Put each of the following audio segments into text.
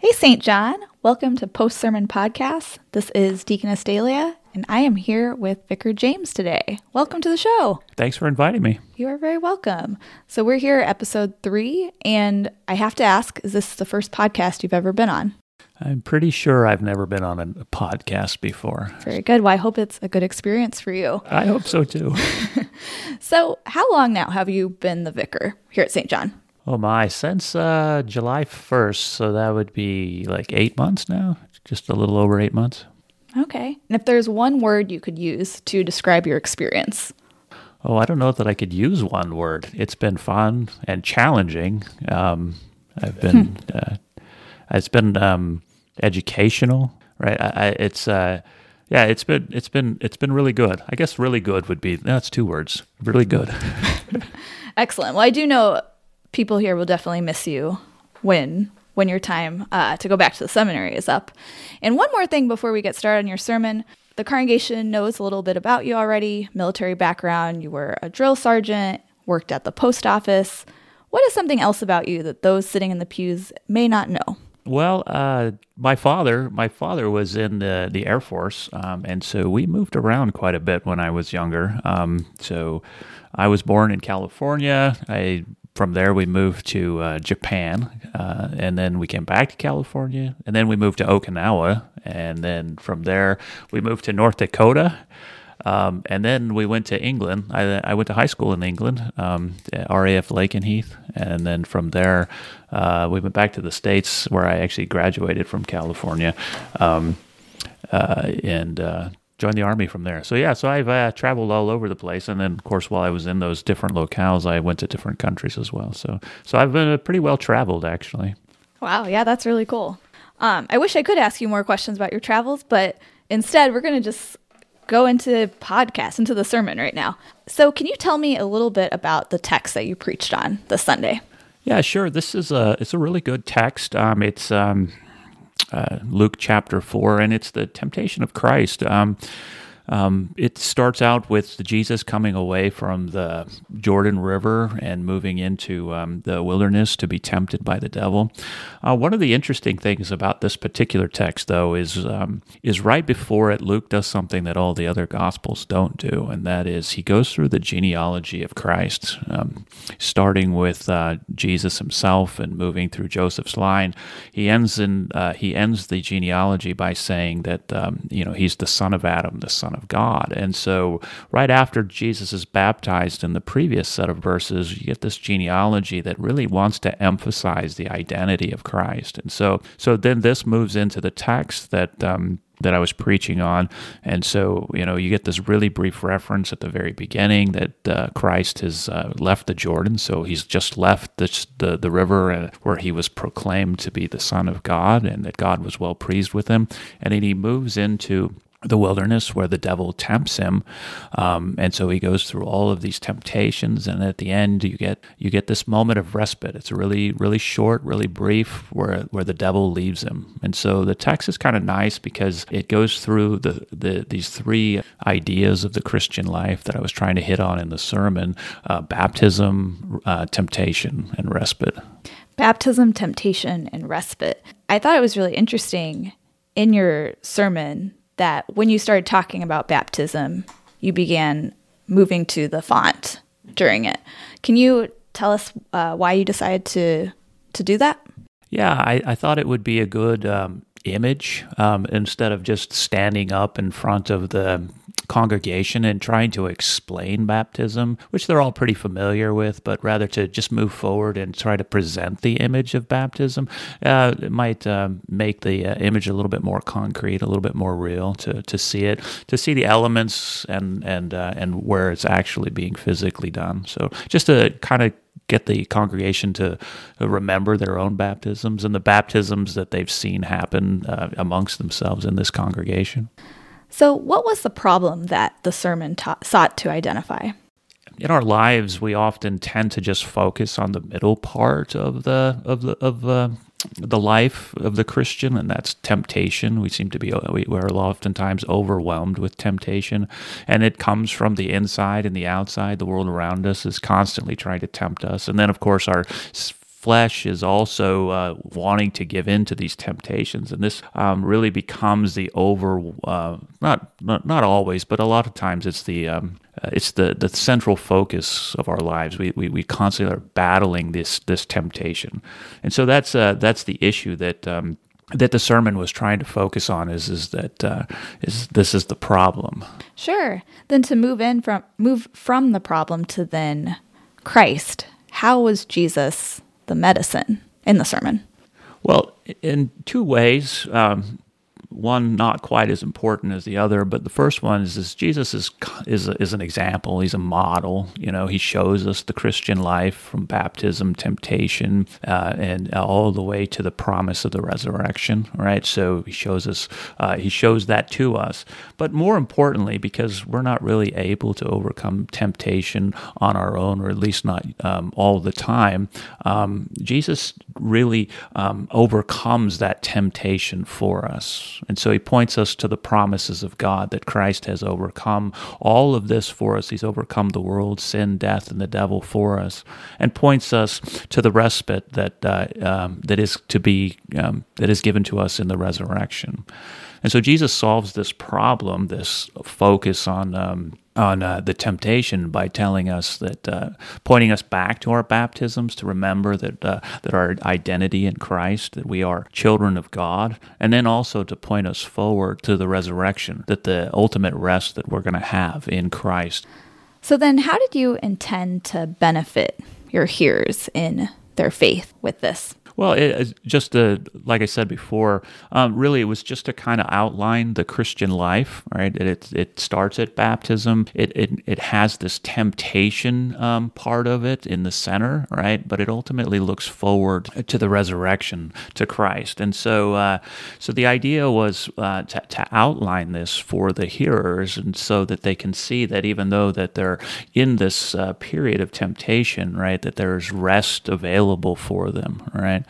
Hey, St. John. Welcome to Post Sermon Podcast. This is Deaconess Dahlia, and I am here with Vicar James today. Welcome to the show. Thanks for inviting me. You are very welcome. So, we're here, episode three, and I have to ask is this the first podcast you've ever been on? I'm pretty sure I've never been on a podcast before. Very good. Well, I hope it's a good experience for you. I hope so too. so, how long now have you been the vicar here at St. John? Oh my, since uh, July 1st, so that would be like eight months now, just a little over eight months. Okay. And if there's one word you could use to describe your experience, Oh, I don't know that I could use one word. It's been fun and challenging. Um, I've been, uh, it's been um, educational, right? I, I, it's, uh, yeah, it's been, it's been, it's been really good. I guess really good would be that's two words. Really good. excellent. Well, I do know people here will definitely miss you when when your time uh, to go back to the seminary is up. And one more thing before we get started on your sermon. The congregation knows a little bit about you already military background. You were a drill sergeant, worked at the post office. What is something else about you that those sitting in the pews may not know? Well, uh, my father, my father was in the the Air Force, um, and so we moved around quite a bit when I was younger. Um, so I was born in California. I from there we moved to uh, Japan, uh, and then we came back to California, and then we moved to Okinawa, and then from there we moved to North Dakota. Um, and then we went to England. I, I, went to high school in England, um, RAF Lakenheath, and Heath, and then from there uh, we went back to the states where I actually graduated from California, um, uh, and uh, joined the army from there. So yeah, so I've uh, traveled all over the place, and then of course while I was in those different locales, I went to different countries as well. So so I've been uh, pretty well traveled actually. Wow, yeah, that's really cool. Um, I wish I could ask you more questions about your travels, but instead we're going to just go into podcast, into the sermon right now. So, can you tell me a little bit about the text that you preached on this Sunday? Yeah, sure. This is a it's a really good text. Um, it's um, Luke chapter four, and it's the temptation of Christ. Um, um, it starts out with Jesus coming away from the Jordan River and moving into um, the wilderness to be tempted by the devil. Uh, one of the interesting things about this particular text, though, is um, is right before it, Luke does something that all the other Gospels don't do, and that is he goes through the genealogy of Christ, um, starting with uh, Jesus himself and moving through Joseph's line. He ends in uh, he ends the genealogy by saying that um, you know he's the son of Adam, the son of of God. And so, right after Jesus is baptized in the previous set of verses, you get this genealogy that really wants to emphasize the identity of Christ. And so, so then this moves into the text that. Um, that I was preaching on. And so, you know, you get this really brief reference at the very beginning that uh, Christ has uh, left the Jordan. So he's just left the, the, the river uh, where he was proclaimed to be the Son of God and that God was well pleased with him. And then he moves into the wilderness where the devil tempts him um, and so he goes through all of these temptations and at the end you get you get this moment of respite. It's really really short really brief where where the devil leaves him. And so the text is kind of nice because it goes through the, the these three ideas of the christian life that i was trying to hit on in the sermon uh, baptism uh, temptation and respite. Baptism temptation and respite. I thought it was really interesting in your sermon that when you started talking about baptism, you began moving to the font during it. Can you tell us uh, why you decided to to do that? Yeah, I, I thought it would be a good um, image um, instead of just standing up in front of the congregation and trying to explain baptism, which they're all pretty familiar with, but rather to just move forward and try to present the image of baptism. Uh, it might um, make the uh, image a little bit more concrete, a little bit more real to, to see it, to see the elements and and uh, and where it's actually being physically done. So just to kind of get the congregation to remember their own baptisms and the baptisms that they've seen happen uh, amongst themselves in this congregation. So, what was the problem that the sermon sought to identify? In our lives, we often tend to just focus on the middle part of the of the of uh, the life of the Christian, and that's temptation. We seem to be we, we're oftentimes overwhelmed with temptation, and it comes from the inside and the outside. The world around us is constantly trying to tempt us, and then of course our flesh is also uh, wanting to give in to these temptations, and this um, really becomes the over uh, not, not not always, but a lot of times it's the um, uh, it's the, the central focus of our lives. We, we, we constantly are battling this this temptation, and so that's uh, that's the issue that um, that the sermon was trying to focus on is is that uh, is this is the problem. Sure. Then to move in from move from the problem to then Christ. How was Jesus the medicine in the sermon? Well, in two ways. Um, one not quite as important as the other, but the first one is, Jesus is is, a, is an example. He's a model. You know, he shows us the Christian life from baptism, temptation, uh, and all the way to the promise of the resurrection. Right. So he shows us. Uh, he shows that to us. But more importantly, because we're not really able to overcome temptation on our own, or at least not um, all the time, um, Jesus really um, overcomes that temptation for us. And so he points us to the promises of God that Christ has overcome all of this for us. He's overcome the world, sin, death, and the devil for us, and points us to the respite that uh, um, that is to be um, that is given to us in the resurrection. And so Jesus solves this problem, this focus on um, on uh, the temptation by telling us that, uh, pointing us back to our baptisms to remember that uh, that our identity in Christ, that we are children of God, and then also to point us forward to the resurrection, that the ultimate rest that we're going to have in Christ. So then, how did you intend to benefit your hearers in their faith with this? Well, it, just to, like I said before, um, really it was just to kind of outline the Christian life, right? It, it, it starts at baptism. It, it, it has this temptation um, part of it in the center, right? But it ultimately looks forward to the resurrection, to Christ. And so, uh, so the idea was uh, to, to outline this for the hearers and so that they can see that even though that they're in this uh, period of temptation, right, that there's rest available for them, right?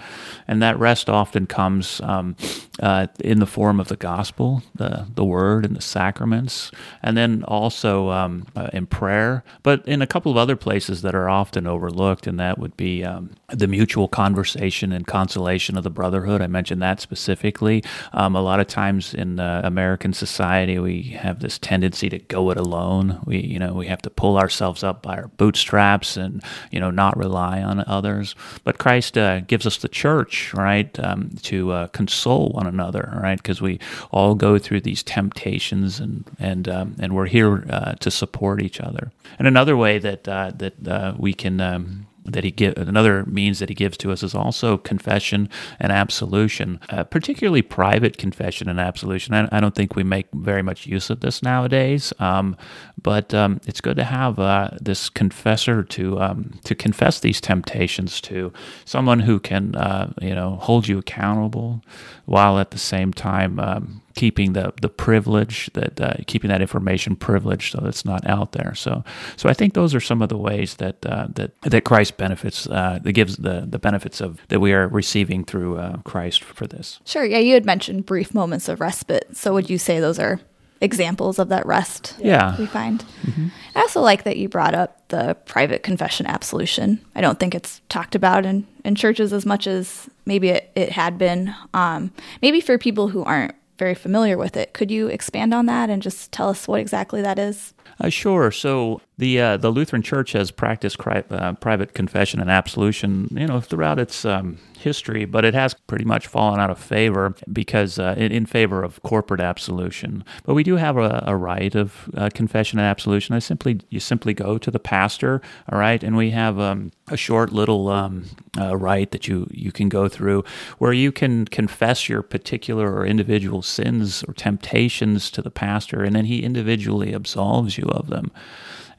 And that rest often comes um, uh, in the form of the gospel, the the word, and the sacraments, and then also um, uh, in prayer. But in a couple of other places that are often overlooked, and that would be um, the mutual conversation and consolation of the brotherhood. I mentioned that specifically. Um, a lot of times in uh, American society, we have this tendency to go it alone. We you know we have to pull ourselves up by our bootstraps and you know not rely on others. But Christ uh, gives us the the church, right, um, to uh, console one another, right, because we all go through these temptations, and and um, and we're here uh, to support each other. And another way that uh, that uh, we can um, that he give another means that he gives to us is also confession and absolution, uh, particularly private confession and absolution. I, I, don't think we make very much use of this nowadays, um, but um, it's good to have uh, this confessor to um, to confess these temptations to someone who can uh, you know hold you accountable while at the same time um, keeping the the privilege that uh, keeping that information privileged so it's not out there. So so I think those are some of the ways that uh, that that Christ benefits uh, that gives the the benefits of that we are receiving through uh, Christ for this. Sure. Yeah, you had mentioned brief moments of respite. So would you say those are examples of that rest yeah we find mm-hmm. i also like that you brought up the private confession absolution i don't think it's talked about in, in churches as much as maybe it, it had been um, maybe for people who aren't very familiar with it. Could you expand on that and just tell us what exactly that is? Uh, sure. So the uh, the Lutheran Church has practiced cri- uh, private confession and absolution, you know, throughout its um, history, but it has pretty much fallen out of favor because uh, in, in, favor of corporate absolution. But we do have a, a rite of uh, confession and absolution. I simply you simply go to the pastor, all right, and we have um, a short little um, uh, rite that you you can go through where you can confess your particular or individual sins or temptations to the pastor, and then he individually absolves you of them.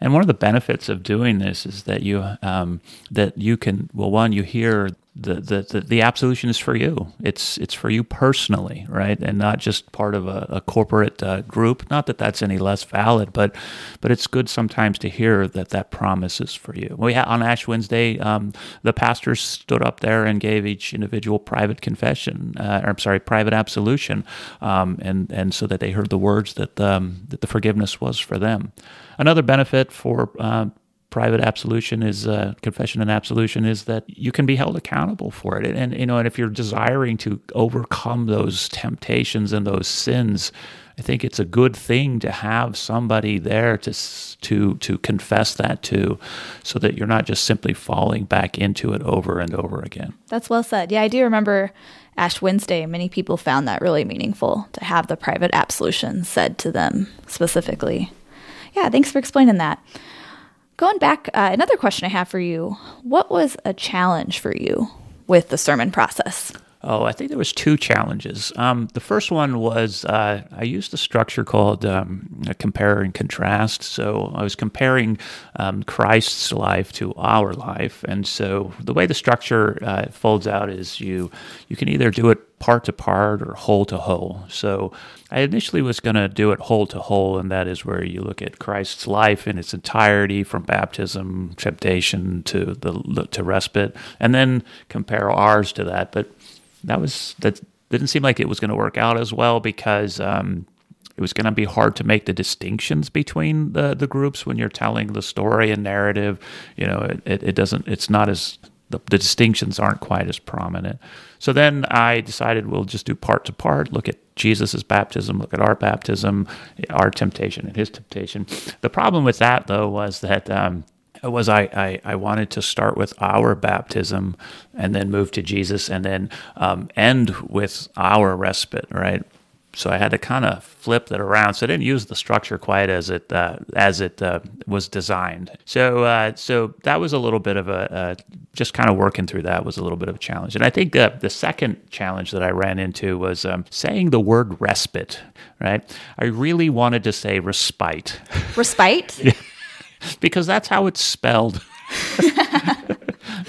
And one of the benefits of doing this is that you um, that you can well one you hear the, the, the, the, absolution is for you. It's it's for you personally, right, and not just part of a, a corporate uh, group. Not that that's any less valid, but but it's good sometimes to hear that that promise is for you. We had, on Ash Wednesday, um, the pastors stood up there and gave each individual private confession, uh, or I'm sorry, private absolution, um, and and so that they heard the words that um, that the forgiveness was for them. Another benefit for uh, private absolution is uh, confession and absolution is that you can be held accountable for it and, you know and if you're desiring to overcome those temptations and those sins I think it's a good thing to have somebody there to to to confess that to, so that you're not just simply falling back into it over and over again. That's well said. Yeah, I do remember Ash Wednesday. Many people found that really meaningful to have the private absolution said to them specifically. Yeah, thanks for explaining that. Going back, uh, another question I have for you: What was a challenge for you with the sermon process? Oh, I think there was two challenges. Um, the first one was uh, I used a structure called um, compare and contrast. So I was comparing um, Christ's life to our life, and so the way the structure uh, folds out is you you can either do it part to part or whole to whole. So I initially was going to do it whole to whole, and that is where you look at Christ's life in its entirety, from baptism, temptation to the to respite, and then compare ours to that. But that was that didn't seem like it was going to work out as well because um, it was going to be hard to make the distinctions between the the groups when you're telling the story and narrative. You know, it, it, it doesn't. It's not as the, the, distinctions aren't quite as prominent. So then I decided we'll just do part to part. Look at Jesus' baptism. Look at our baptism, our temptation, and his temptation. The problem with that though was that. Um, was I, I, I, wanted to start with our baptism and then move to Jesus and then um, end with our respite, right? So I had to kind of flip that around. So I didn't use the structure quite as it uh, as it uh, was designed. So uh, so that was a little bit of a just kind of working through that was a little bit of a challenge. And I think the the second challenge that I ran into was um, saying the word respite. Right? I really wanted to say respite. Respite. yeah because that's how it's spelled.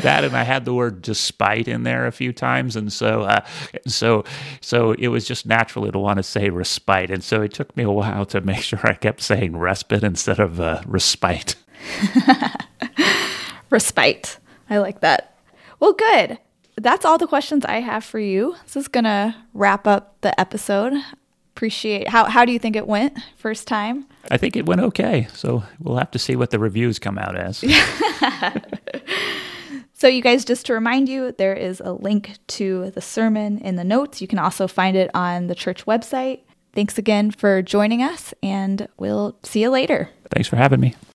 that and I had the word despite in there a few times, and so uh, so so it was just naturally to want to say respite, and so it took me a while to make sure I kept saying respite instead of uh, respite. respite, I like that. Well, good. That's all the questions I have for you. This is gonna wrap up the episode appreciate how how do you think it went first time? I think it went okay. So we'll have to see what the reviews come out as. so you guys just to remind you there is a link to the sermon in the notes. You can also find it on the church website. Thanks again for joining us and we'll see you later. Thanks for having me.